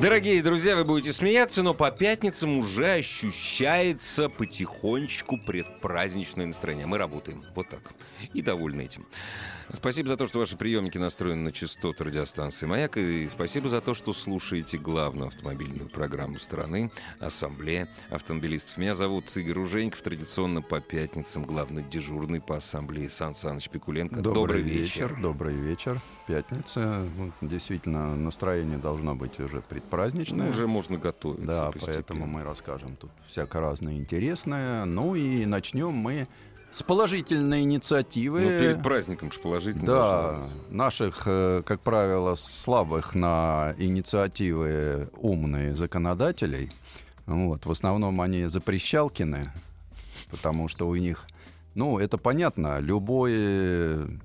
Дорогие друзья, вы будете смеяться, но по пятницам уже ощущается потихонечку предпраздничное настроение. Мы работаем вот так. И довольны этим. Спасибо за то, что ваши приемники настроены на частоту радиостанции «Маяк». И спасибо за то, что слушаете главную автомобильную программу страны «Ассамблея автомобилистов». Меня зовут Игорь Ужеников. Традиционно по пятницам главный дежурный по ассамблее Сан Саныч Пикуленко. Добрый, Добрый вечер. вечер. Добрый вечер. Пятница. Ну, действительно, настроение должно быть уже предпраздничное. Ну, уже можно готовиться Да, поэтому мы расскажем тут всяко разное интересное. Ну и начнем мы с положительной инициативы. Ну, перед праздником же положительно. Да, наших, э, как правило, слабых на инициативы умные законодателей. Вот, в основном они запрещалкины, потому что у них, ну, это понятно, любой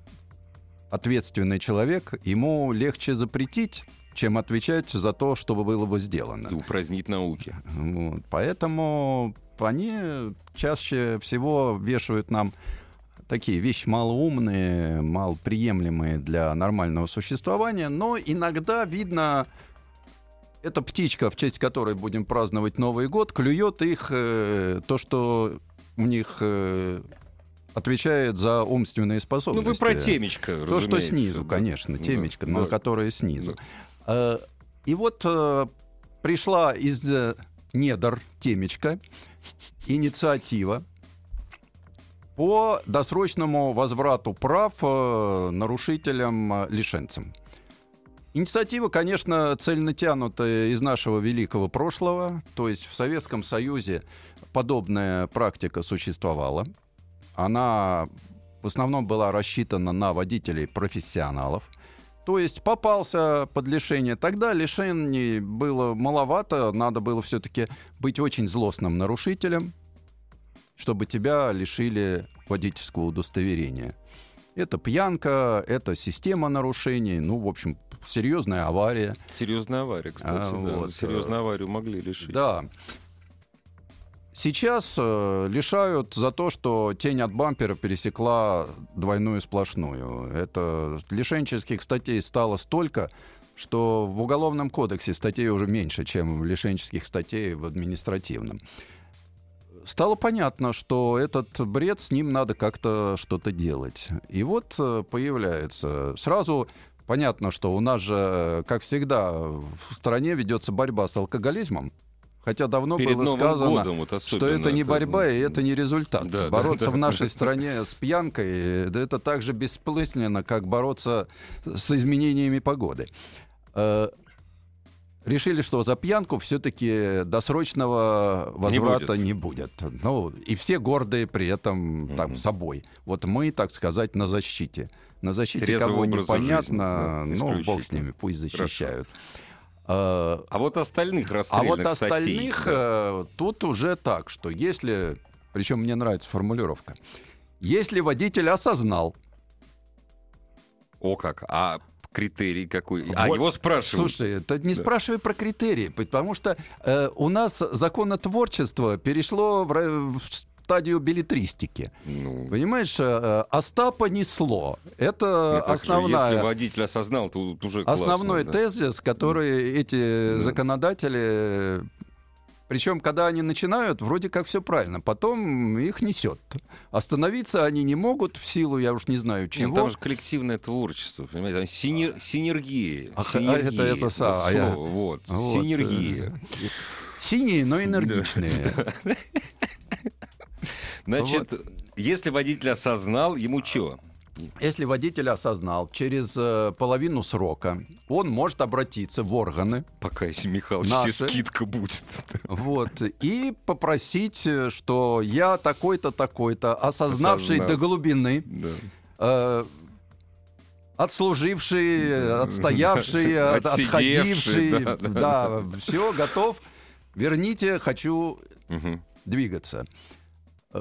ответственный человек, ему легче запретить, чем отвечать за то, что было бы сделано. И упразднить науки. Вот, поэтому они чаще всего вешают нам такие вещи малоумные, малоприемлемые для нормального существования, но иногда видно, эта птичка, в честь которой будем праздновать Новый год, клюет их э, то, что у них э, отвечает за умственные способности. Ну, вы про темечко, То, что снизу, да. конечно, темечко, да. но да. которое снизу. Да. Э, и вот э, пришла из э, недр темечка инициатива по досрочному возврату прав э, нарушителям-лишенцам. Э, Инициатива, конечно, цельнотянутая из нашего великого прошлого. То есть в Советском Союзе подобная практика существовала. Она в основном была рассчитана на водителей-профессионалов – то есть попался под лишение. Тогда лишений было маловато, надо было все-таки быть очень злостным нарушителем, чтобы тебя лишили водительского удостоверения. Это пьянка, это система нарушений, ну, в общем, серьезная авария. Серьезная авария, кстати, а, да. Вот. Серьезную аварию могли лишить. Да. Сейчас э, лишают за то, что тень от бампера пересекла двойную сплошную. Это лишенческих статей стало столько, что в Уголовном кодексе статей уже меньше, чем лишенческих статей в административном. Стало понятно, что этот бред, с ним надо как-то что-то делать. И вот э, появляется сразу понятно, что у нас же, э, как всегда, в стране ведется борьба с алкоголизмом. Хотя давно Перед было Новым сказано, вот что это не борьба и это не результат. Да, бороться да, в нашей да. стране с пьянкой, да это так же бессмысленно, как бороться с изменениями погоды. Э, решили, что за пьянку все-таки досрочного возврата не будет. Не будет. Ну, и все гордые при этом там, собой. Вот мы, так сказать, на защите. На защите Трезвый кого непонятно, жизни, да, ну, бог с ними, пусть защищают. Хорошо. А, а вот остальных А вот остальных статей, да. Э, тут уже так, что если, причем мне нравится формулировка, если водитель осознал. О как, а критерий какой? А вот, его спрашивают. Слушай, это не да. спрашивай про критерии, потому что э, у нас законотворчество перешло в, в стадию беллетристики. Ну... Понимаешь, э, э, Остапа несло. Это Нет, основная... Если водитель осознал, то уже классно, Основной да. тезис, который эти да. законодатели причем, когда они начинают, вроде как все правильно, потом их несет. Остановиться они не могут в силу, я уж не знаю чего. Нет, там же коллективное творчество, понимаете, синер... синергия. А, синергия. это, это, это, а я... вот, вот, синергия. Э, синие, но энергичные. Значит, вот. если водитель осознал, ему что? Если водитель осознал через э, половину срока, он может обратиться в органы. Пока если Михалыч, наши, скидка будет. Вот. И попросить, э, что я такой-то, такой-то, осознавший Осознав. до глубины, да. э, отслуживший, отстоявший, от- отходивший. да, да, Да, все, готов. Верните, хочу Мгм. двигаться.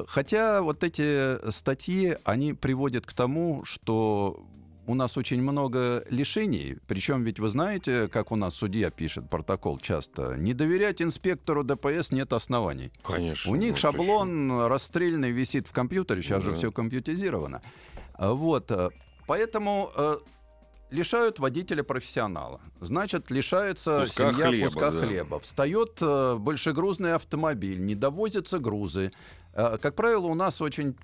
Хотя вот эти статьи, они приводят к тому, что у нас очень много лишений. Причем ведь вы знаете, как у нас судья пишет протокол часто, не доверять инспектору ДПС нет оснований. Конечно. У них шаблон расстрельный висит в компьютере, сейчас же Да. все компьютеризировано. А Вот, э, поэтому э, лишают водителя профессионала. Значит, лишается Куска семья хлеба, куска да. хлеба. Встает э, большегрузный автомобиль, не довозятся грузы. Э, как правило, у нас очень,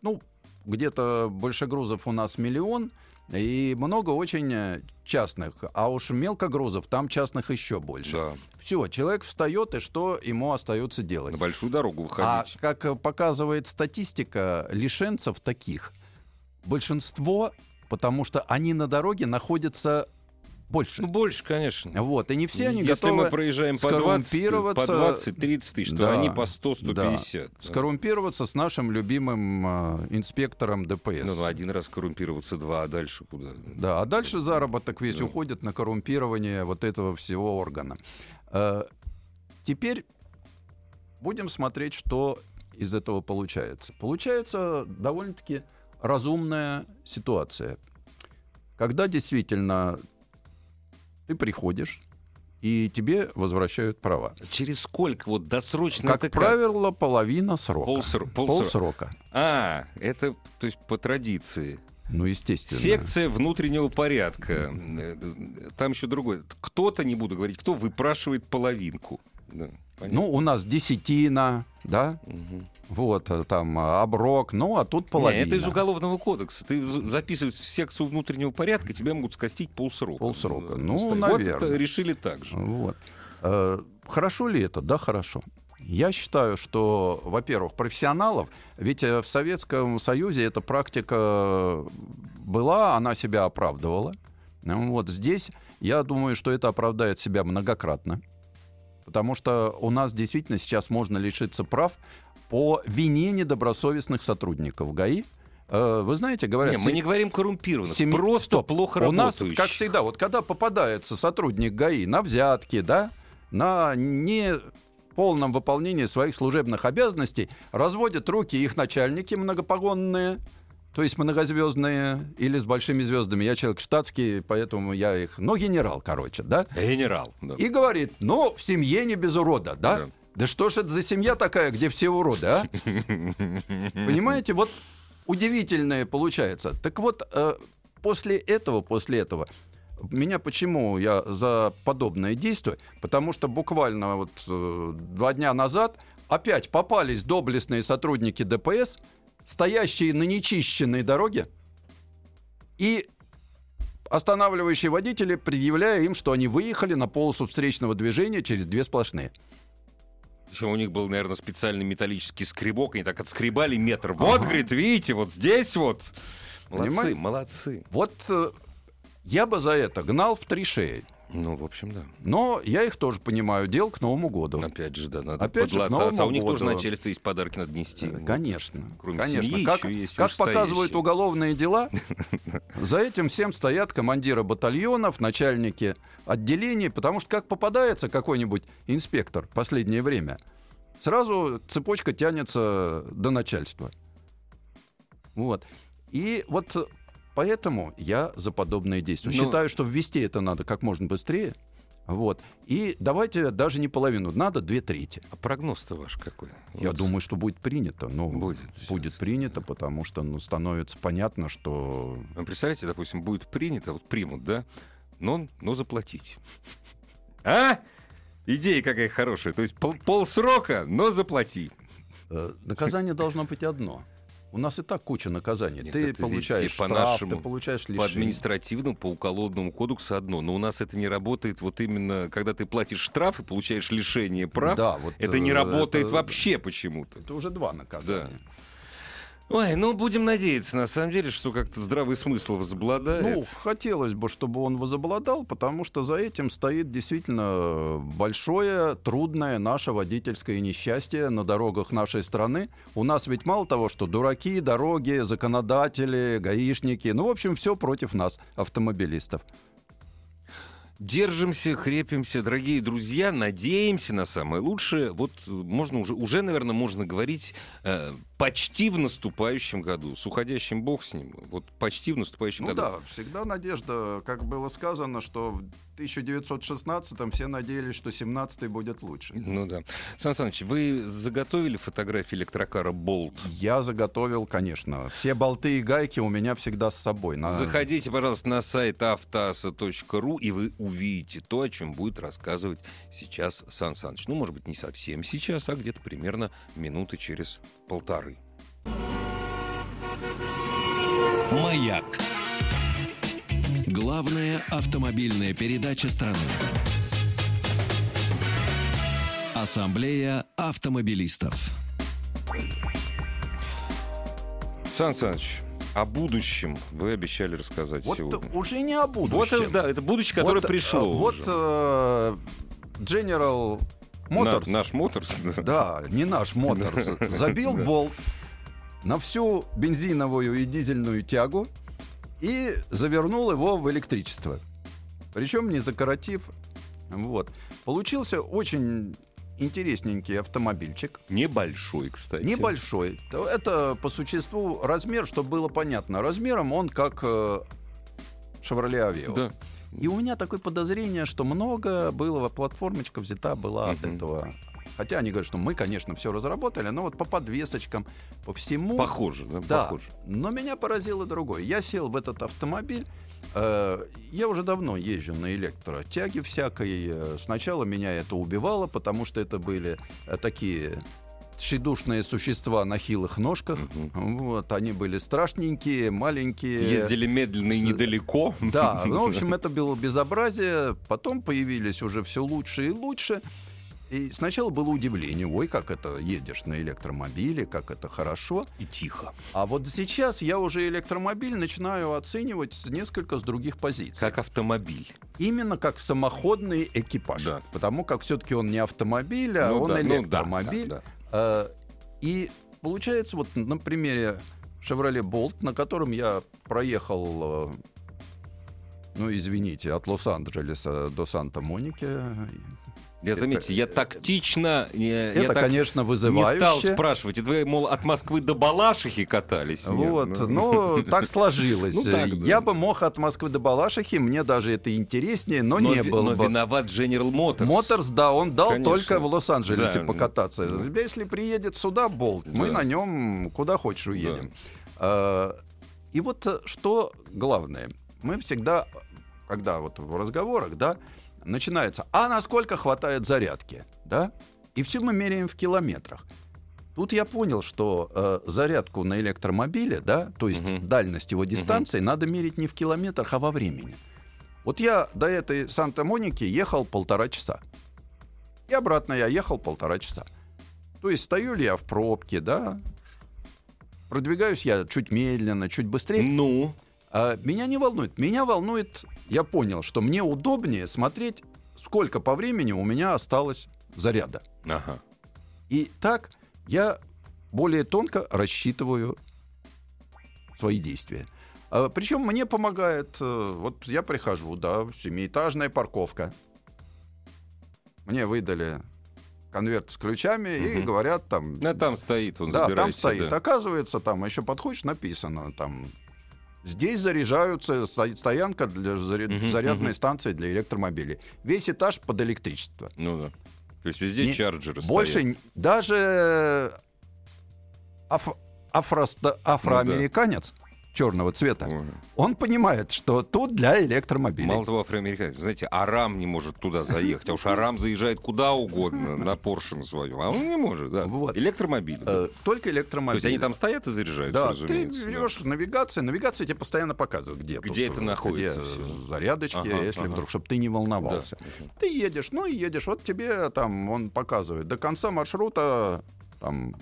ну, где-то большегрузов у нас миллион, и много очень э, частных. А уж мелкогрузов там частных еще больше. Да, Все, человек встает, и что ему остается делать? на большую дорогу А выходить. как э, показывает статистика, лишенцев таких большинство, потому что они на дороге находятся больше. Ну, больше, конечно. Вот, и не все они Если готовы мы проезжаем по 20, по скоррумпироваться. 20-30 тысяч, то Да, они по 100-150. да, скоррумпироваться с нашим любимым э, инспектором ДПС. Ну, ну, один раз коррумпироваться, два, а дальше куда? Да, а дальше заработок весь Да. уходит на коррумпирование вот этого всего органа. Э, Теперь будем смотреть, что из этого получается. Получается довольно-таки разумная ситуация. Когда действительно ты приходишь, и тебе возвращают права. Через сколько вот досрочно Как это правило, половина срока. Полсро- полсро- Полсрока. А, это, то есть по традиции. Ну, естественно. Секция внутреннего порядка. Э, Там еще другое. Кто-то, не буду говорить, кто выпрашивает половинку. Да, понятно. Ну, у нас десятина, да, Мгм. вот, э, там, э, оброк, ну, а тут Не, половина. это из уголовного кодекса. Ты записываешь в секцию внутреннего порядка, тебе могут скостить полсрока. Полсрока. Ну, вот наверное. это решили так же. Вот. Э, Хорошо ли это? Да, хорошо. Я считаю, что, во-первых, профессионалов, ведь в Советском Союзе эта практика была, она себя оправдывала. Вот здесь я думаю, что это оправдает себя многократно. Потому что у нас действительно сейчас можно лишиться прав по вине недобросовестных сотрудников ГАИ. Э, Вы знаете, говорят... Не, мы не говорим коррумпированных, Семи- просто Стоп. плохо У нас, как всегда, вот когда попадается сотрудник ГАИ на взятки, да, на не полном выполнении своих служебных обязанностей, разводят руки их начальники многопогонные, то есть многозвездные или с большими звездами. Я человек штатский, поэтому я их... Ну, генерал, короче, да? Генерал. да. И говорит, ну, в семье не без урода, да? Да. Да, что ж это за семья такая, где все уроды, а? Понимаете, вот удивительное получается. Так вот, э, после этого, после этого, меня почему я за подобное действие? Потому что буквально вот э, два дня назад опять попались доблестные сотрудники ДПС, стоящие на нечищенной дороге, и останавливающие водители, предъявляя им, что они выехали на полосу встречного движения через две сплошные. Еще у них был, наверное, специальный металлический скребок, они так отскребали метр. Вот, говорит, видите, вот здесь вот. Молодцы, Понимаете? молодцы. Вот э, я бы за это гнал в три шеи. Ну, в общем, да. Но я их тоже понимаю, дел к Новому году. Опять же, да, надо Опять же, к подлататься. А у Новому них тоже году. начальство есть подарки надо нести. Э, Конечно, Кроме конечно. семьи как есть как показывают уголовные дела, за этим всем стоят командиры батальонов, начальники отделений, потому что как попадается какой-нибудь инспектор в последнее время, сразу цепочка тянется до начальства. Вот. И вот поэтому я за подобные действия. Но- Считаю, что ввести это надо как можно быстрее. Вот. И давайте даже не половину, надо две трети. А прогноз-то ваш какой? Я Вот. думаю, что будет принято. Ну, Будет будет сейчас. принято, потому что ну, становится понятно, что Вы представляете, допустим, будет принято, вот примут, да, но, но заплатить. А? Идея какая хорошая. То есть пол, полсрока, но заплати. э, наказание должно быть одно. У нас и так куча наказаний. Нет, ты получаешь по штраф, нашему, ты получаешь По лишение. административному, по уголовному кодексу одно. Но у нас это не работает вот именно, когда ты платишь штраф и получаешь лишение прав. Да, вот, это не э, работает это- вообще почему-то. Это уже два наказания. Ой, ну будем надеяться, на самом деле, что как-то здравый смысл возобладает. Ну, хотелось бы, чтобы он возобладал, потому что за этим стоит действительно большое, трудное наше водительское несчастье на дорогах нашей страны. У нас ведь мало того, что дураки, дороги, законодатели, гаишники, ну, в общем, все против нас, автомобилистов. Держимся, крепимся, дорогие друзья, надеемся на самое лучшее. Вот можно уже, уже наверное, можно говорить э, почти в наступающем году. С уходящим бог с ним. Вот почти в наступающем ну году. да, всегда надежда, как было сказано, что в 1916-м все надеялись, что 17-й будет лучше. Ну да. Сан Саныч, вы заготовили фотографии электрокара Болт? Я заготовил, конечно. Все болты и гайки у меня всегда с собой. На... Заходите, пожалуйста, на сайт автоаса.ру, и вы увидите то, о чем будет рассказывать сейчас Сан Саныч. Ну, может быть, не совсем сейчас, а где-то примерно минуты через полторы. Маяк. Главная автомобильная передача страны. Ассамблея автомобилистов. Сан Саныч, о будущем вы обещали рассказать вот сегодня. уже не о будущем. Вот, это, да, это будущее, которое вот, пришло Вот уже. Э, General Motors. На, наш Моторс. Да, не наш Моторс. Забил болт на всю бензиновую и дизельную тягу и завернул его в электричество. Причем не закоротив. Вот. Получился очень интересненький автомобильчик. Небольшой, кстати. Небольшой. Это по существу размер, чтобы было понятно. Размером он как э, Chevrolet Aveo. Да. И у меня такое подозрение, что много было, платформочка взята была uh-huh. от этого Хотя они говорят, что мы, конечно, все разработали, но вот по подвесочкам, по всему... Похоже, да? Да. Похоже. Но меня поразило другое. Я сел в этот автомобиль. Э, я уже давно езжу на электротяге всякой. Э, сначала меня это убивало, потому что это были э, такие тщедушные существа на хилых ножках. Uh-huh. Вот, они были страшненькие, маленькие. Ездили медленно и недалеко. Да, ну, в общем, это было безобразие. Потом появились уже все лучше и лучше. И сначала было удивление, ой, как это едешь на электромобиле, как это хорошо. И тихо. А вот сейчас я уже электромобиль начинаю оценивать несколько с других позиций. Как автомобиль. Именно как самоходный экипаж. Да. Потому как все-таки он не автомобиль, а ну, он да, электромобиль. Ну, да, да, да. И получается, вот на примере Chevrolet Bolt, на котором я проехал э, ну, извините, от Лос-Анджелеса до Санта-Моники, я, заметьте, я тактично... Я, это, я так конечно, вызывающе. Не стал спрашивать. Это вы, мол, от Москвы до Балашихи катались? Вот, Нет, ну... ну, так сложилось. Ну, так, да. Я бы мог от Москвы до Балашихи, мне даже это интереснее, но, но не было но бы. виноват General Motors. Моторс, да, он дал конечно. только в Лос-Анджелесе да, покататься. Да. Если приедет сюда Болт, да. мы на нем куда хочешь уедем. Да. А, и вот э, что главное. Мы всегда, когда вот в разговорах, да, начинается, а насколько хватает зарядки, да? И все мы меряем в километрах. Тут я понял, что э, зарядку на электромобиле, да, то есть uh-huh. дальность его дистанции, uh-huh. надо мерить не в километрах, а во времени. Вот я до этой Санта-Моники ехал полтора часа. И обратно я ехал полтора часа. То есть стою ли я в пробке, да? Продвигаюсь я чуть медленно, чуть быстрее. Ну? А, меня не волнует. Меня волнует, я понял, что мне удобнее смотреть, сколько по времени у меня осталось заряда. Ага. И так я более тонко рассчитываю свои действия. А, причем мне помогает, э, вот я прихожу, да, семиэтажная парковка. Мне выдали конверт с ключами угу. и говорят там... Да, там стоит, он Да, там стоит. Да. Оказывается, там еще подходишь, написано там Здесь заряжаются, стоянка для заряд, uh-huh, зарядной uh-huh. станции для электромобилей. Весь этаж под электричество. Ну да. То есть везде Не, чарджеры Больше стоят. даже аф, афро, афроамериканец, ну, да черного цвета, угу. он понимает, что тут для электромобилей. Мало того, афроамериканец, знаете, Арам не может туда заехать, а уж Арам заезжает куда угодно, на Порше на своем, а он не может, да. Вот. Электромобиль. Э, только электромобиль. То есть они там стоят и заряжают, Да, ты берешь да. навигация, навигация тебе постоянно показывает, где Где это находится. Где зарядочки, ага, если ага. вдруг, чтобы ты не волновался. Да. Ты едешь, ну и едешь, вот тебе там он показывает до конца маршрута там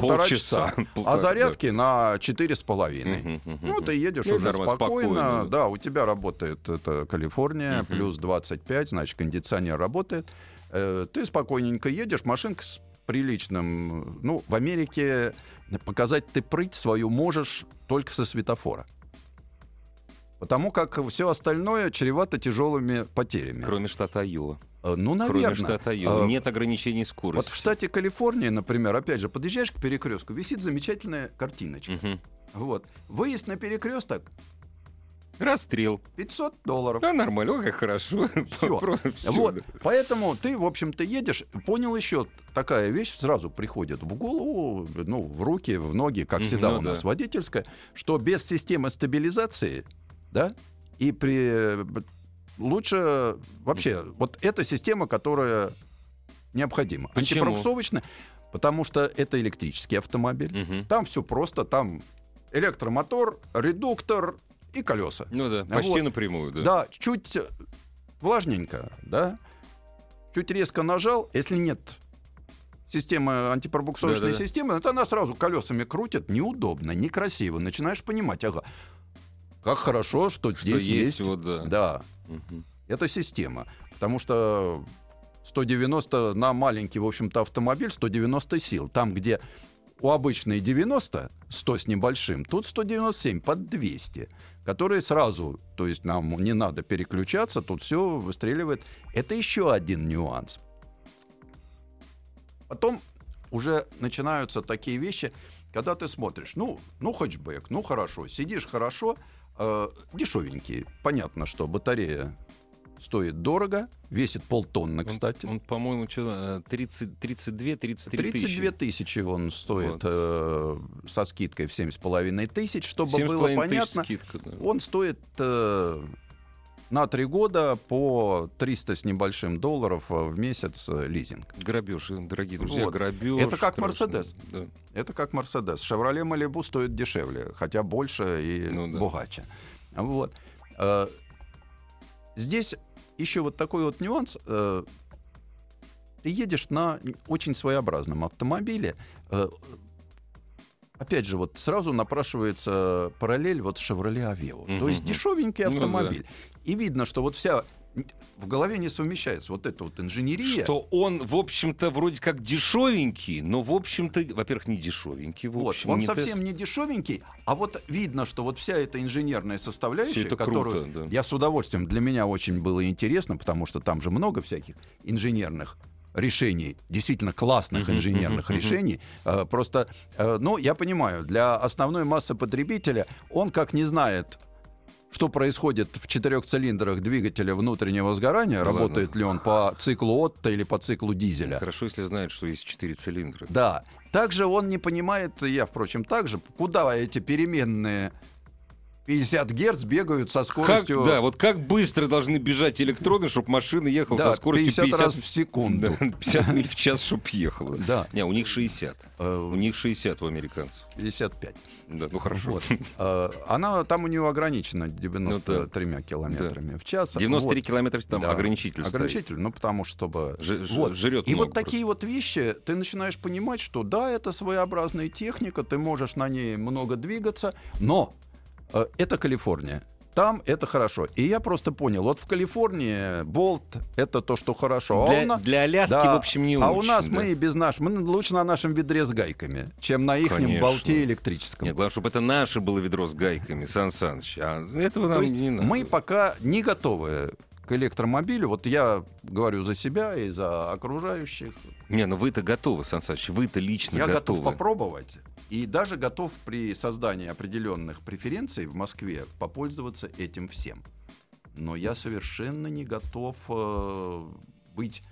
полтора Полчаса. часа, Полтора, а зарядки на четыре с половиной. Ну, ты едешь Ну, уже спокойно, спокойно, да. да. у тебя работает это Калифорния, Мгм. плюс 25, значит, кондиционер работает. Э, ты спокойненько едешь, машинка с приличным... Ну, в Америке показать ты прыть свою можешь только со светофора. Потому как все остальное чревато тяжелыми потерями. Кроме штата Айова. Э, Ну, Кроме наверное. штата Айова. Нет ограничений скорости. Вот в штате Калифорния, например, опять же, подъезжаешь к перекрестку, висит замечательная картиночка. Мгм. Вот. Выезд на перекресток Расстрел. 500 долларов. Да, нормально, ой, как хорошо. Просто всё, Вот. Поэтому ты, в общем-то, едешь, понял еще такая вещь, сразу приходит в голову, ну, в руки, в ноги, как всегда ну у нас да. водительская, что без системы стабилизации, да, и при лучше вообще вот эта система, которая необходима. Почему? Антипробуксовочная, потому что это электрический автомобиль. Мгм. Там все просто, там электромотор, редуктор и колеса. Ну да, почти Вот. напрямую, да. Да, чуть влажненько, да, чуть резко нажал, если нет системы антипробуксовочной Да-да-да. системы, то она сразу колесами крутит, неудобно, некрасиво. Начинаешь понимать, ага, как хорошо, что, Что здесь есть, есть, вот, да. да, Мгм. это система, потому что 190 на маленький, в общем-то, автомобиль 190 сил, там, где у обычной 90, 100 с небольшим, тут 197 под 200, которые сразу, то есть нам не надо переключаться, тут все выстреливает. Это еще один нюанс. Потом уже начинаются такие вещи, когда ты смотришь, ну, ну хэтчбэк, ну хорошо, сидишь хорошо, э, дешевенький. Понятно, что батарея стоит дорого, весит полтонны, Он- кстати. Он, по-моему, что, 30, 32-33 тысячи. 32 тысячи он стоит Вот. э, со скидкой в 7,5 тысяч. Чтобы 7,5 было понятно, скидка, да. он стоит э, на три года по 300 с небольшим долларов э, в месяц э, лизинг. Грабеж, дорогие друзья, Вот. грабеж. Это как. Мерседес. Да. Это как Мерседес. Шевроле Малибу стоит дешевле, хотя больше и Ну да. богаче. Вот. Э, Здесь еще вот такой вот нюанс. Ты едешь на очень своеобразном автомобиле. Опять же, вот сразу напрашивается параллель вот Chevrolet Aveo. То Мгм, есть дешевенький Ну да. автомобиль. И видно, что вот вся в голове не совмещается вот эта вот инженерия. Что он, в общем-то, вроде как дешевенький, но, в общем-то, во-первых, не дешевенький. В Вот, общем, он не совсем не дешевенький, а вот видно, что вот вся эта инженерная составляющая, это которую круто, да. я с удовольствием, для меня очень было интересно, потому что там же много всяких инженерных решений, действительно классных инженерных решений. Э, Просто, э, ну, я понимаю, для основной массы потребителя он как не знает, что происходит в четырех цилиндрах двигателя внутреннего сгорания, Ну ладно. работает ли он по циклу Отто или по циклу дизеля. Хорошо, если знает, что есть четыре цилиндра. Да. Также он не понимает, я, впрочем, также, куда эти переменные 50 Герц бегают со Как, скоростью... да, вот как быстро должны бежать электроны, чтобы машина ехала да, со скоростью 50, 50, раз в секунду. Да, 50 миль в час, чтобы ехала. Да. Не, у них 60. Э, У них 60 у американцев. 55. Да, ну хорошо. Вот. Э, Она там у нее ограничена 93 Ну километрами в час. 93 Вот. километра там Да. ограничитель стоит. Ограничитель, ну потому чтобы... Ж- Вот. жрет И вот такие вот вещи, ты начинаешь понимать, что да, это своеобразная техника, ты можешь на ней много двигаться, но это Калифорния. Там это хорошо. И я просто понял, вот в Калифорнии болт это то, что хорошо. а Для, у на- для Аляски, Да. в общем, не а очень. у нас да. мы и без наш, мы лучше на нашем ведре с гайками, чем на их болте электрическом. Нет, главное, чтобы это наше было ведро с гайками, Сан Саныч. А этого нам То есть не надо. мы пока не готовы к электромобилю. Вот я говорю за себя и за окружающих. Не, ну вы-то готовы, Сан Саныч, вы-то лично Я готовы. готов попробовать. И даже готов при создании определенных преференций в Москве попользоваться этим всем. Но я совершенно не готов э, быть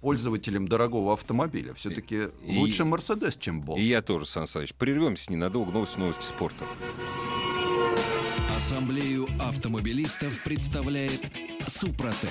пользователем дорогого автомобиля. Все-таки И- лучше Мерседес, чем Болт. И я тоже, Сан Саныч. Прервемся ненадолго. Новости, новости спорта. Ассамблею автомобилистов представляет Супротек.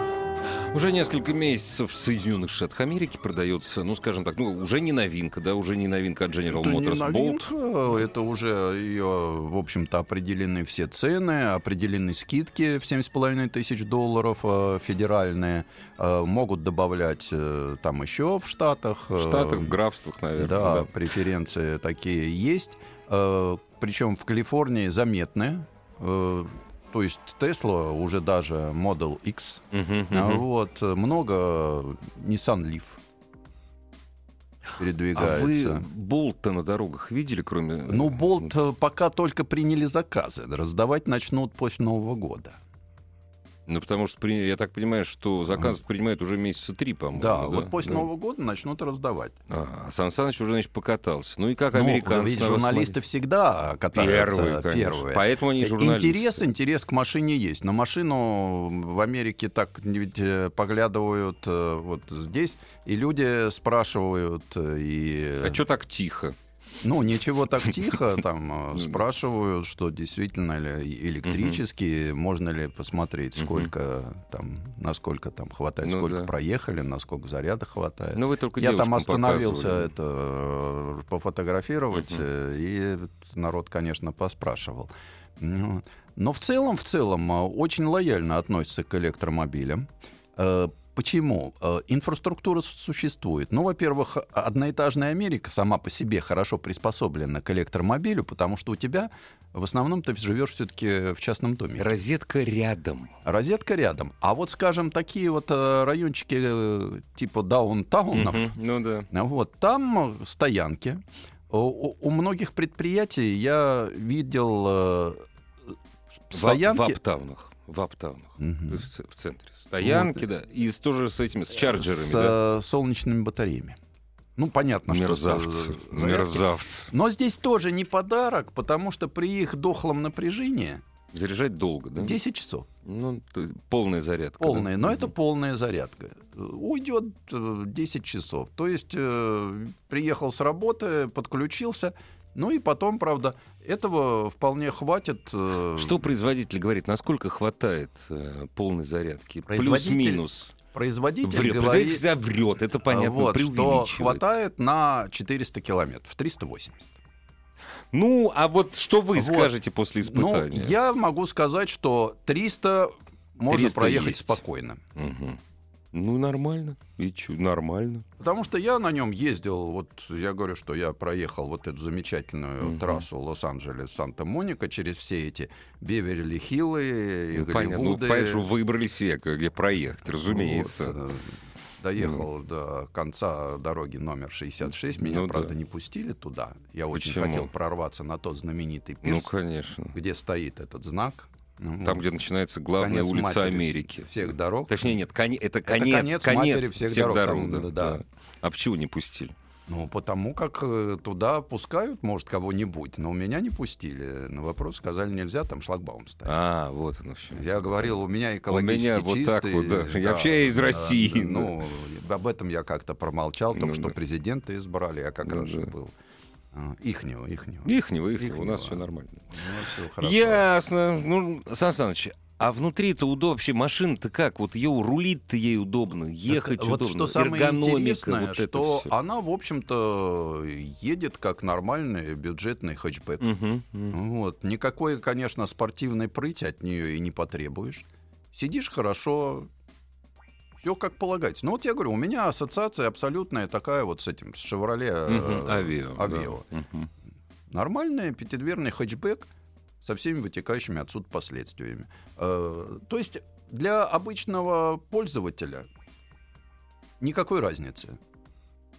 Уже несколько месяцев в Соединенных Штатах Америки продается, ну, скажем так, ну, уже не новинка, да, уже не новинка от General это Motors не новинка, Bolt. Это уже ее, в общем-то, определены все цены, определены скидки в 7,5 тысяч долларов э, федеральные. Э, могут добавлять э, там еще в Штатах. В Штатах, в графствах, наверное. Да, да. преференции такие есть. Причем в Калифорнии заметны то есть Tesla уже даже Model X. Uh-huh, uh-huh. Вот, много Nissan Leaf передвигается. А вы болт на дорогах видели, кроме... Ну, болт пока только приняли заказы. Раздавать начнут после Нового года. Ну, потому что, я так понимаю, что заказ принимают уже месяца три, по-моему. Да, да, вот после да. Нового года начнут раздавать. А, Сан Саныч уже, значит, покатался. Ну и как ну, американцы? Ведь журналисты смотреть? всегда катаются первые. Конечно. первые. Поэтому они журналисты. Интерес, интерес к машине есть. На машину в Америке так ведь э, поглядывают э, вот здесь, и люди спрашивают. Э, и... А что так тихо? Ну, ничего так тихо, там э, спрашивают, что действительно ли электрические, можно ли посмотреть, сколько там, насколько там хватает, ну, сколько проехали, насколько заряда хватает. Ну, вы только Я там остановился это э, пофотографировать, угу. и народ, конечно, поспрашивал. Ну, но в целом, в целом, очень лояльно относятся к электромобилям. Почему? Э, инфраструктура существует. Ну, во-первых, одноэтажная Америка сама по себе хорошо приспособлена к электромобилю, потому что у тебя в основном ты живешь все-таки в частном доме. Розетка рядом. Розетка рядом. А вот, скажем, такие вот э, райончики э, типа даунтаунов, угу, ну да. вот там стоянки. У, у многих предприятий я видел стоянки. В, в аптаунах. В аптаунах. Угу. В, в центре стоянки, вот. да, и тоже с этими, с чарджерами, с да? Э, солнечными батареями. Ну, понятно, мерзавцы, что... Мерзавцы. Но здесь тоже не подарок, потому что при их дохлом напряжении... Заряжать долго, да? 10 часов. Ну, полная зарядка. Полная, да? но угу. это полная зарядка. Уйдет 10 э, часов. То есть э, приехал с работы, подключился, ну и потом, правда, этого вполне хватит. Э, что производитель говорит, насколько хватает э, полной зарядки? Плюс-минус. Производитель врет. говорит... Производитель врет, это понятно, вот, что хватает на 400 километров, 380. Ну, а вот что вы вот. скажете после ну, испытания? Ну, я могу сказать, что 300 можно 300 проехать есть. спокойно. Угу. Ну, нормально. И чё, нормально. Потому что я на нем ездил, вот я говорю, что я проехал вот эту замечательную угу. трассу Лос-Анджелес-Санта-Моника через все эти Беверли-Хиллы и ну, Голливуды. Понятно, ну, выбрали себе, где проехать, разумеется. Вот, э, доехал ну. до конца дороги номер 66. Меня, ну, правда, да. не пустили туда. Я Почему? очень хотел прорваться на тот знаменитый ну, пирс, ну, конечно. где стоит этот знак. Ну, Там, где начинается главная улица Америки. Всех дорог. Точнее, нет, коне, это конец, это конец, конец матери всех, всех дорог. дорог там, да, да. Да. А почему не пустили? Ну, потому как э, туда пускают, может, кого-нибудь, но у меня не пустили. На вопрос сказали, нельзя, там шлагбаум стоит. А, вот оно все. Я говорил, у меня экологически у меня вот чистый. Так вот, да. да. Я вообще из России. Да, ну, об этом я как-то промолчал, только ну, что да. президента избрали, я как ну, раз же был. А, ихнего, ихнего. Ихнего, ихнего. У нас все нормально. У нас все Ясно. Ну, Сан Саныч, а внутри-то удобно вообще машина-то как? Вот ее рулить-то ей удобно, ехать так, удобно. Вот что самое интересное, вот что она, в общем-то, едет как нормальный бюджетный хэтчбэк. Угу, угу. Вот. Никакой, конечно, спортивной прыти от нее и не потребуешь. Сидишь хорошо, все как полагается. Ну вот я говорю, у меня ассоциация абсолютная такая вот с этим, с Шевроле угу, Авио. Авио. Нормальный пятидверный хэтчбэк со всеми вытекающими отсюда последствиями. Э, то есть для обычного пользователя никакой разницы.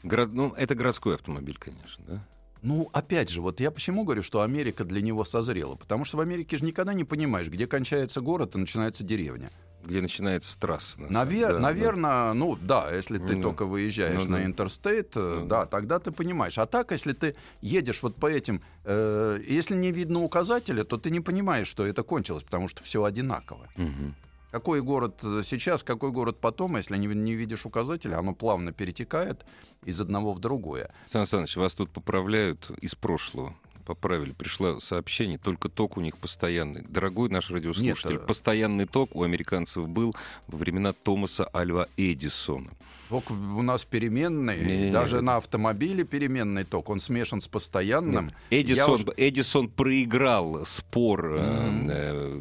Город, ну, это городской автомобиль, конечно, да? Ну, опять же, вот я почему говорю, что Америка для него созрела? Потому что в Америке же никогда не понимаешь, где кончается город и начинается деревня где начинается трасса. На Навер... Да, наверное, да. ну да, если ты ну, только выезжаешь ну, на интерстейт, э, ну, да, тогда ты понимаешь. А так, если ты едешь вот по этим, э, если не видно указателя, то ты не понимаешь, что это кончилось, потому что все одинаково. Угу. Какой город э, сейчас, какой город потом, если не, не видишь указателя, оно плавно перетекает из одного в другое. Сан Саныч, вас тут поправляют из прошлого поправили. Пришло сообщение, только ток у них постоянный. Дорогой наш радиослушатель, Нет, э, постоянный ток у американцев был во времена Томаса Альва Эдисона. Ток у нас переменный, Не-не-не, даже это- на автомобиле переменный ток, он смешан с постоянным. Нет, Я Эдисон, уж- Эдисон проиграл спор, Мгм. э,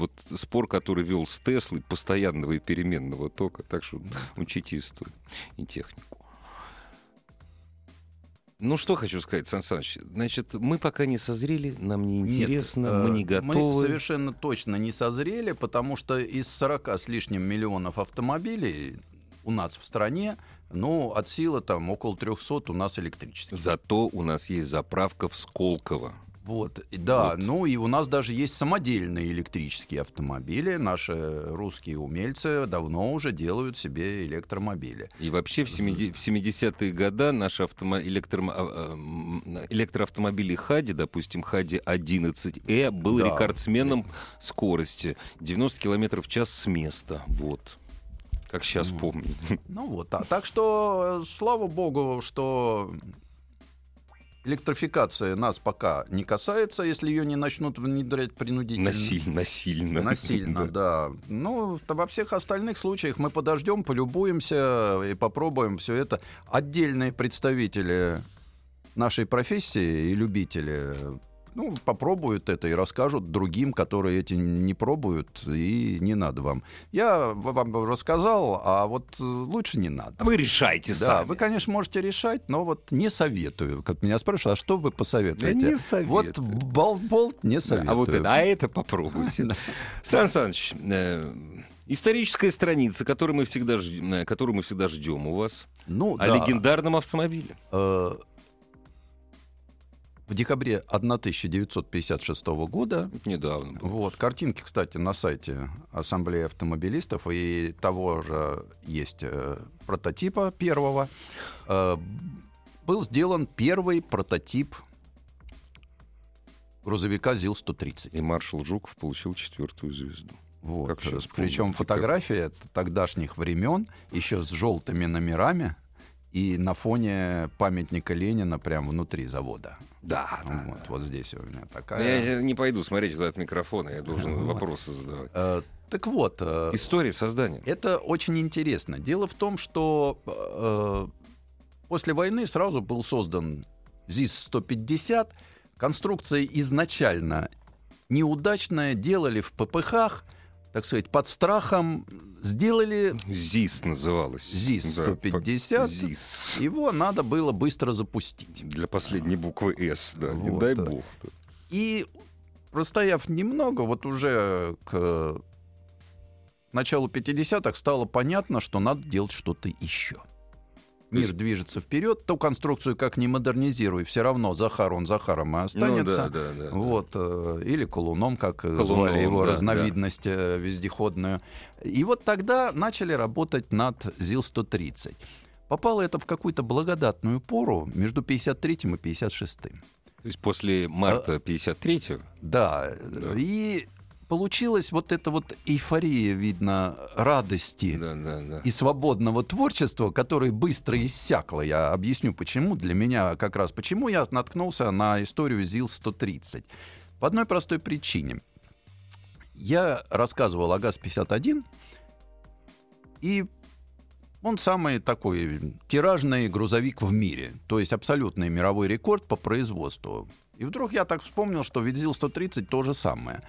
вот спор, который вел с Теслой постоянного и переменного тока. Так что учите историю и технику. Ну, что хочу сказать, Сан Саныч. Значит, мы пока не созрели, нам не Нет, интересно, э, мы не готовы. Мы совершенно точно не созрели, потому что из 40 с лишним миллионов автомобилей у нас в стране, ну, от силы там около 300 у нас электрических. Зато у нас есть заправка в Сколково. Вот, да, Вот. ну и у нас даже есть самодельные электрические автомобили. Наши русские умельцы давно уже делают себе электромобили. И вообще в 70- в 70-е годы наши автомо- электромо- а, а, электроавтомобили Хади, допустим, Хади 11Э, был Да. рекордсменом скорости. 90 км в час с места. Вот. Как сейчас помню. Ну вот, а, так что, э, слава богу, что электрификация нас пока не касается, если ее не начнут внедрять принудительно. Насильно, насильно. Насильно, Да. да. Ну, во всех остальных случаях мы подождем, полюбуемся и попробуем все это. Отдельные представители нашей профессии и любители ну, попробуют это и расскажут другим, которые эти не пробуют, и не надо вам. Я вам рассказал, а вот э, лучше не надо. Вы решайте Да, сами. вы, конечно, можете решать, но вот не советую. Как меня спрашивают, а что вы посоветуете? не советую. Вот бол- болт не советую. а вот это, а это попробуйте. Сан Саныч, э, историческая страница, которую мы всегда ждем, э, которую мы всегда ждем у вас, Ну, о да. легендарном автомобиле. Э, В декабре 1956 года, Недавно было. вот, картинки, кстати, на сайте Ассамблеи автомобилистов, и того же есть э, прототипа первого, э, был сделан первый прототип грузовика ЗИЛ-130. И маршал Жуков получил четвертую звезду. Вот. Причем фотография тогдашних времен, еще с желтыми номерами, и на фоне памятника Ленина прямо внутри завода. Да, да. Вот, вот здесь у меня Да такая. Я не пойду смотреть туда от микрофона, я должен вопросы задавать. Э, так вот, э, История создания. это очень интересно. Дело в том, что э, после войны сразу был создан ЗИС-150. Конструкция изначально неудачная, делали в ППХ, так сказать, под страхом, сделали ЗИС называлась. ЗИС-150. по- ЗИС. Его надо было быстро запустить. Для последней буквы «С», да, не Вот, дай да. бог. И простояв немного, вот уже к началу 50-х стало понятно, что надо делать что-то еще. Мир движется вперед, ту конструкцию как не модернизируй, все равно Захар, он Захаром и Ну останется. да, да, да. Вот, э, или Колуном, как э, Колуном, звали его да, разновидность э, вездеходную. И вот тогда начали работать над ЗИЛ-130. Попало это в какую-то благодатную пору между 53 и 56. То есть после марта 53-го Да, Да. и получилась вот эта вот эйфория, видно, радости да, да, да. и свободного творчества, которое быстро иссякло. Я объясню, почему. Для меня как раз почему я наткнулся на историю ЗИЛ-130. По одной простой причине. Я рассказывал о ГАЗ-51, и он самый такой тиражный грузовик в мире. То есть абсолютный мировой рекорд по производству. И вдруг я так вспомнил, что ведь ЗИЛ-130 то же самое.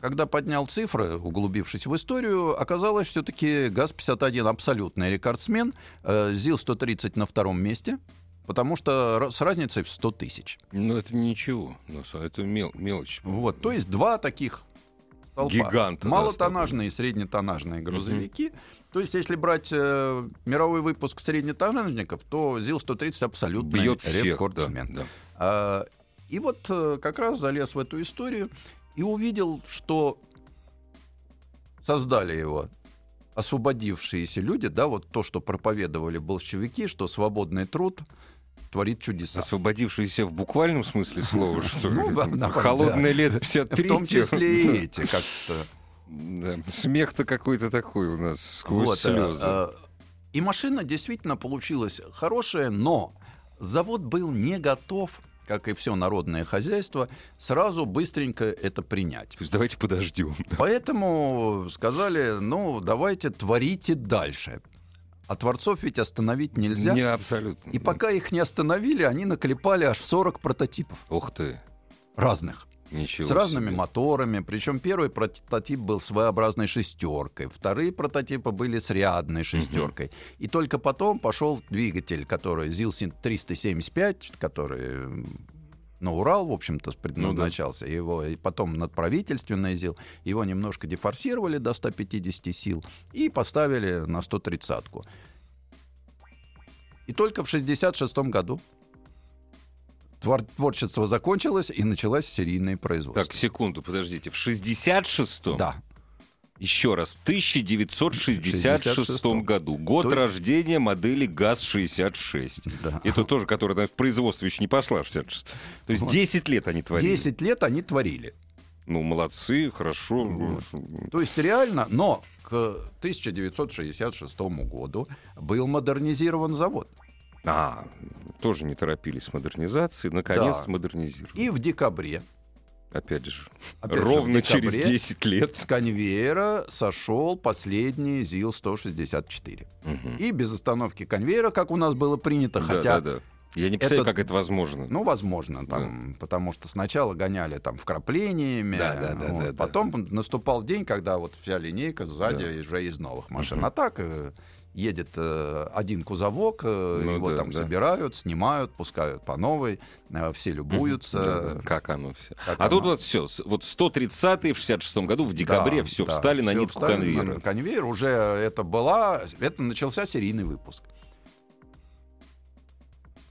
Когда поднял цифры, углубившись в историю, оказалось все-таки ГАЗ-51 абсолютный рекордсмен, э, ЗИЛ-130 на втором месте, потому что с разницей в 100 тысяч. Ну это ничего, это мел- мелочь. Вот, то есть два таких столпа. Гиганта, да, Малотоннажные и среднетонажные грузовики. То есть, если брать э, мировой выпуск среднетонажников, то ЗИЛ-130 абсолютный Бьет всех, да, рекордсмен. да. А, и вот э, как раз залез в эту историю и увидел, что создали его освободившиеся люди, да, вот то, что проповедовали большевики, что свободный труд творит чудеса. Освободившиеся в буквальном смысле слова, что ли? Ну, Холодное лето В 53 том числе и эти, как-то. Смех-то какой-то такой у нас сквозь э, слезы. э, И машина действительно получилась хорошая, но завод был не готов как и все народное хозяйство, сразу быстренько это принять. То есть давайте подождем. Поэтому сказали, ну, давайте творите дальше. А творцов ведь остановить нельзя. Не, абсолютно. И пока их не остановили, они наклепали аж 40 прототипов. Ух ты. Разных. Ничего с разными себе. моторами. Причем первый прототип был своеобразной шестеркой, вторые прототипы были с рядной шестеркой. И только потом пошел двигатель, который ZIL 375, который на Урал, в общем-то, предназначался. Его и потом над правительственный ЗИЛ. Его немножко дефорсировали до 150 сил и поставили на 130-ку. И только в 66 году твор- творчество закончилось и началось серийное производство. Так, секунду, подождите. В 66-м? Да. Еще раз, в 1966 66-м. году. Год То рождения модели ГАЗ-66. Да. Это тоже, которая наверное, в производство еще не пошла в 66 То есть Вот. 10 лет они творили. 10 лет они творили. Ну, молодцы, хорошо. Вот. То есть реально, но к 1966 году был модернизирован завод. А, тоже не торопились с модернизацией. Наконец-то Да. модернизировали. И в декабре, Опять же, опять же, ровно декабре через 10 лет. с конвейера сошел последний ЗИЛ-164. Мгм. И без остановки конвейера, как у нас было принято, Да, хотя, да, да. Я не представляю, это- как это возможно. ну, возможно, там, потому что сначала гоняли там вкраплениями, Да, да, да, вот, да, да. потом наступал день, когда вот вся линейка сзади уже из новых машин. Мгм. А так э, едет э, один кузовок, э, Ну его да, там да. собирают, снимают, пускают по новой, э, все любуются. Да, да, Как оно все. как А тут оно. вот все. Вот 130-е в 66 году, в декабре, Да, все, да, встали на нитку встали на конвейера. конвейер уже это была, это начался серийный выпуск.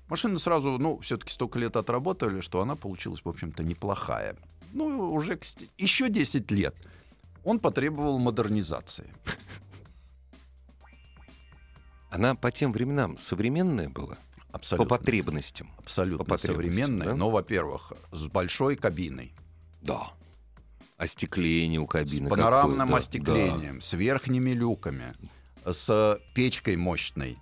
Машины сразу, ну, все-таки столько лет отработали, что она получилась, в общем-то, неплохая. Ну, уже еще 10 лет он потребовал модернизации. Она по тем временам современная была? Абсолютно. По потребностям? Абсолютно по потребностям, современная. да? Но, во-первых, с большой кабиной, Да. Остекление у кабины. с панорамным какое, да, остеклением, с верхними люками, с печкой мощной.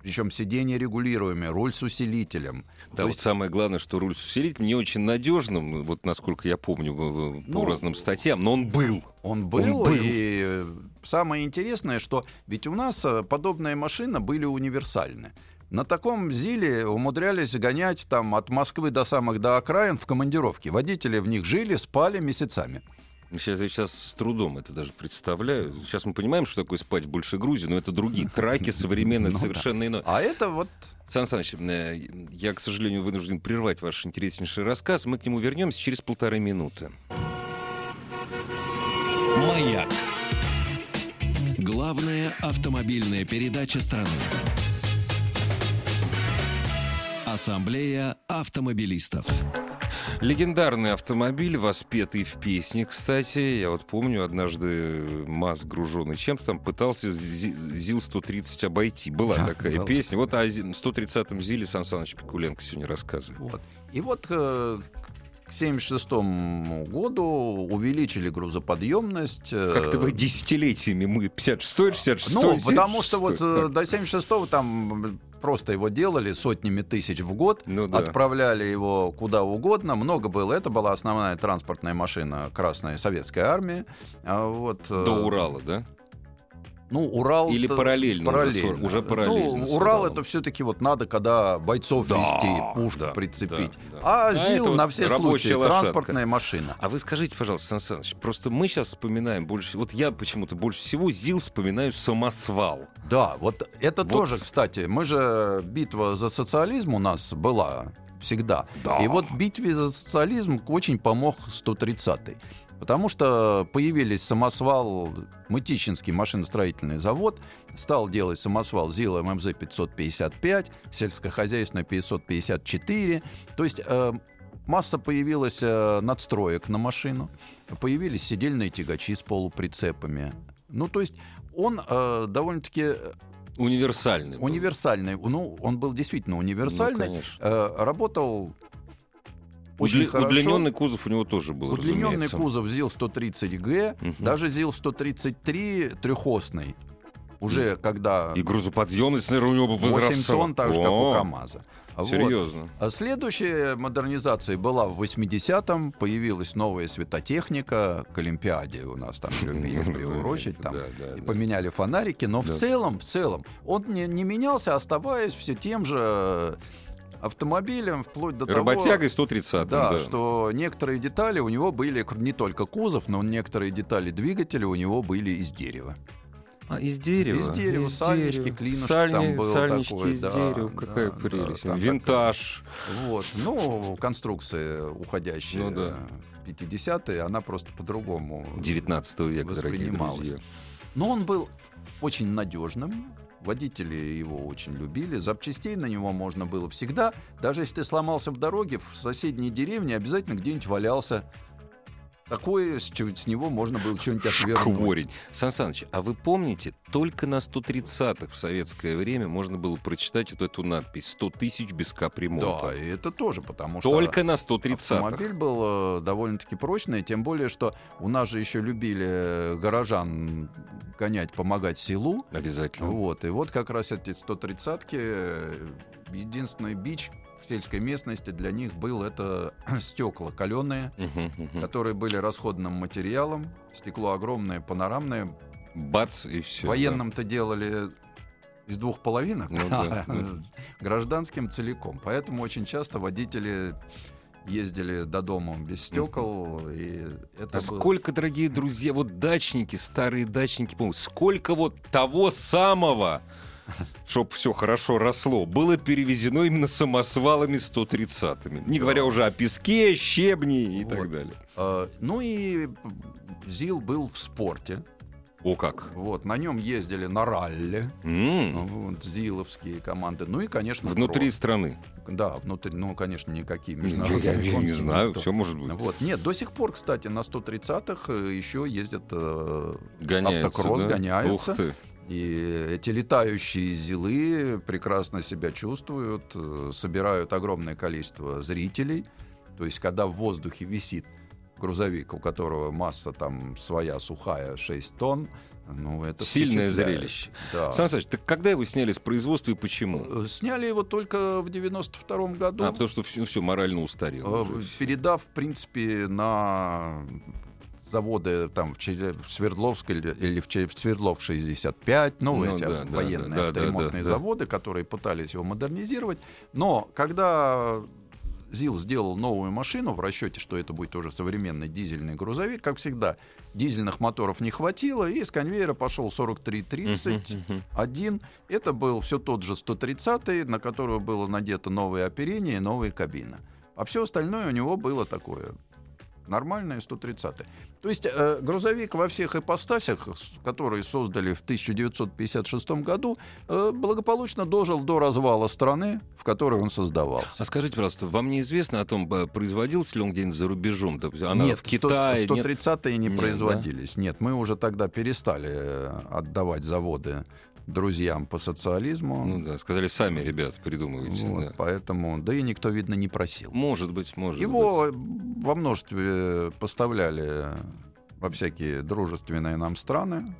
причем сиденье регулируемое, руль с усилителем. Да, То вот есть самое главное, что руль с усилителем не очень надежным, вот насколько я помню в- в- по Ну, разным статьям, но он был. Он был, был. и э, самое интересное, что ведь у нас э, подобные машины были универсальны. На таком ЗИЛе умудрялись гонять там от Москвы до самых до окраин в командировке. Водители в них жили, спали месяцами. Сейчас, я сейчас с трудом это даже представляю. Сейчас мы понимаем, что такое спать в большой Грузии, но это другие траки современные, Ну да. совершенно иное. А это вот Сан Саныч, э, я, к сожалению, вынужден прервать ваш интереснейший рассказ. Мы к нему вернемся через полторы минуты. Маяк. Главная автомобильная передача страны. Ассамблея автомобилистов. Легендарный автомобиль, воспетый в песне, кстати. Я вот помню, однажды МАЗ, груженный чем-то там, пытался Зи- ЗИЛ-130 обойти. Была Да, такая была. песня. Вот о Зи- 130-м ЗИЛе Сан Саныч Пикуленко сегодня рассказывает. Вот. И вот э, к 1976 году увеличили грузоподъемность. э, Как-то вы десятилетиями, мы 56-й, 66-й, Ну, потому что 76-й. вот э, Так. до 76-го там просто его делали сотнями тысяч в год, Ну да. отправляли его куда угодно, много было. Это была основная транспортная машина Красной Советской Армии. А вот, э, До Урала, да? Ну, Урал... Или параллельно, уже параллельно. сор- уже параллельно Ну, Урал это все-таки вот надо, когда бойцов Да, вести, пушку да, прицепить. да, да. А А ЗИЛ на все случаи, лошадка. транспортная машина. А вы скажите, пожалуйста, Сан Саныч, просто мы сейчас вспоминаем больше... Вот я почему-то больше всего ЗИЛ вспоминаю самосвал. Да, вот это Вот. тоже, кстати, мы же битва за социализм у нас была всегда. Да. И вот в битве за социализм очень помог 130-й. Потому что появились самосвал, Мытищинский машиностроительный завод, стал делать самосвал ЗИЛ ММЗ 555, сельскохозяйственный 554. То есть э, масса появилась э, надстроек на машину, появились сидельные тягачи с полуприцепами. Ну, то есть он э, довольно-таки Универсальный. был. универсальный. Ну, он был действительно универсальный. Ну, конечно. Э, работал очень Удли- хорошо. Удлиненный кузов у него тоже был, Удлиненный разумеется. кузов ЗИЛ-130Г, Мгм. даже ЗИЛ-133 трехосный. Уже когда И грузоподъемность, наверное, у него 8 возросла. тонн, так же, как у О, КАМАЗа. Вот. Серьезно. А следующая модернизация была в 80-м. Появилась новая светотехника. К Олимпиаде у нас там любили приурочить. Там, Да, да, и да. поменяли фонарики. Но в целом, в целом, он не, не менялся, оставаясь все тем же автомобилем, вплоть до того... Работягой 130 Да, да. что некоторые детали у него были не только кузов, но некоторые детали двигателя у него были из дерева. А, из дерева? Из дерева, сальнички, клинышек там был сальнички такой, из да, дерева, да, какая да, прелесть. там Винтаж. Вот. Ну, конструкция, уходящая Ну да. в 50-е, она просто по-другому 19 века, воспринималась. Но он был очень надежным. Водители его очень любили. Запчастей на него можно было всегда. Даже если ты сломался в дороге, в соседней деревне обязательно где-нибудь валялся. Такое, с, с него можно было что-нибудь отвернуть. Хворень. Сан Саныч, а вы помните, только на 130-х в советское время можно было прочитать вот эту надпись «100 тысяч без капремонта». Да, и это тоже, потому что... Только на 130-х. Автомобиль был э, довольно-таки прочный, тем более, что у нас же еще любили э, горожан гонять, помогать селу. Обязательно. Вот, и вот как раз эти 130-ки, э, единственный бич сельской местности для них был это стекла каленые, которые были расходным материалом. Стекло огромное, панорамное. Бац, и все. Военным-то делали из двух половинок, Ну да, гражданским целиком. Поэтому очень часто водители ездили до дома без стекол. И это А было- сколько, дорогие друзья, вот дачники, старые дачники, помню, сколько вот того самого, чтоб все хорошо росло, было перевезено именно самосвалами 130-ми. Не говоря уже о песке, щебне и Вот. так далее. А, Ну и ЗИЛ был в спорте. О как. Вот, на нем ездили на ралли. М, Вот, ЗИЛовские команды. Ну и, конечно, Внутри кросс. страны. Да, внутри, ну, конечно, никакие Я, международные я не гонки знаю, никто. все может быть. Вот. Нет, до сих пор, кстати, на 130-х еще ездят э, Гоняются, автокросс, да? гоняются. Ух ты. И эти летающие зилы прекрасно себя чувствуют, э, собирают огромное количество зрителей. То есть, когда в воздухе висит грузовик, у которого масса там своя сухая 6 тонн, ну, это Сильное зрелище. Да. Сан Саныч, так когда его сняли с производства и почему? Э, Сняли его только в 92 году. А, потому что все, все морально устарело. Э, передав, в принципе, на заводы там в, в Свердловск или, в, в Свердлов 65, ну, Ну эти да, военные да, авторемонтные да, да. заводы, которые пытались его модернизировать. Но когда ЗИЛ сделал новую машину в расчете, что это будет уже современный дизельный грузовик, как всегда, дизельных моторов не хватило, и с конвейера пошел 4330, Мгм, мгм. один. Это был все тот же 130 на которого было надето новое оперение и новая кабина. А все остальное у него было такое нормальное 130 То есть э, грузовик во всех ипостасях, которые создали в 1956 году, э, благополучно дожил до развала страны, в которой он создавался. А скажите, пожалуйста, вам неизвестно о том, б- производился ли он где-нибудь за рубежом? Допустим, она нет, в Китае? сто- нет? 130-е не Нет, да? производились. Нет, мы уже тогда перестали э, отдавать заводы друзьям по социализму. Ну да, сказали, сами, ребят, придумывайте. Вот, да. Поэтому, да и никто, видно, не просил. Может быть, может быть. Его во множестве поставляли во всякие дружественные нам страны,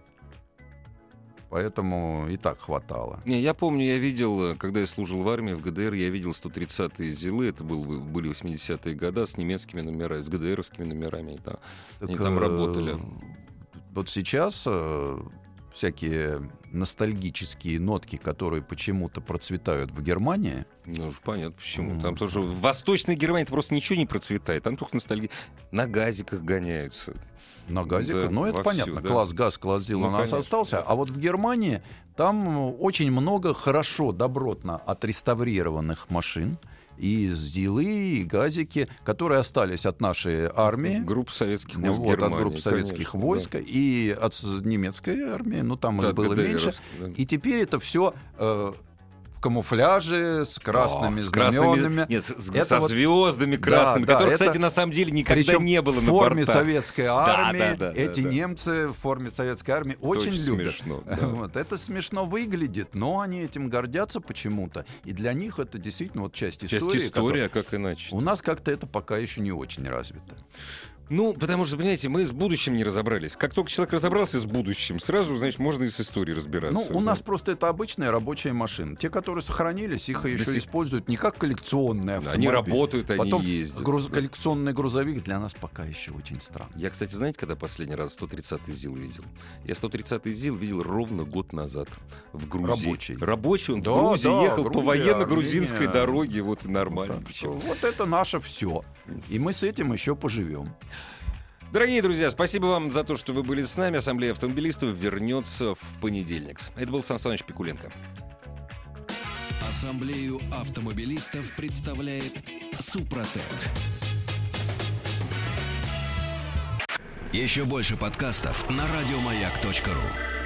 поэтому и так хватало. Не, я помню, я видел, когда я служил в армии, в ГДР, я видел 130-е ЗИЛы, это был, были 80-е годы, с немецкими номерами, с ГДРовскими номерами. и там. Они там э, работали. Вот сейчас э, всякие ностальгические нотки, которые почему-то процветают в Германии, Ну, понятно, почему. Там тоже в Восточной Германии просто ничего не процветает. Там только ностальгия. На газиках гоняются. на газиках, Да, ну это понятно, да. класс газ, класс ЗИЛ Ну, у нас конечно, остался, а вот в Германии там очень много хорошо, добротно отреставрированных машин, и ЗИЛы, и газики, которые остались от нашей армии, Группа советских войск вот, от Германии, групп советских конечно, войск и от немецкой армии, ну там да. их было Да, меньше. Да. И теперь это все в камуфляже с красными О, с красными- знаменами. Нет, с- Это со вот- звездами красными, да, которых, это- кстати, на самом деле никогда Причем не было в на форме бортах. советской армии. да, да, да, эти да. немцы в форме советской армии очень Очень любят. смешно, да. Вот, это смешно выглядит, но они этим гордятся почему-то. И для них это действительно вот часть Часть истории. истории, а как иначе? У нас как-то это пока еще не очень развито. Ну, потому что, понимаете, мы с будущим не разобрались. Как только человек разобрался с будущим, сразу, значит, можно и с историей разбираться. Ну, у нас просто это обычная рабочая машина. Те, которые сохранились, их еще сих- используют не как коллекционные Да, автомобили. они работают, они Потом ездят. груз- коллекционный грузовик для нас пока еще очень странно. Я, кстати, знаете, когда последний раз 130-й ЗИЛ видел? Я 130-й ЗИЛ видел ровно год назад в Грузии. Рабочий. Рабочий, он Да, в Грузии да, ехал по Грузия, военно-грузинской Армения. дороге, вот и нормально. Что вот это наше все. И мы с этим еще поживем. Дорогие друзья, спасибо вам за то, что вы были с нами. Ассамблея автомобилистов вернется в понедельник. Это был Сан Саныч Пикуленко. Ассамблею автомобилистов представляет Супротек. Еще больше подкастов на радиомаяк.ру.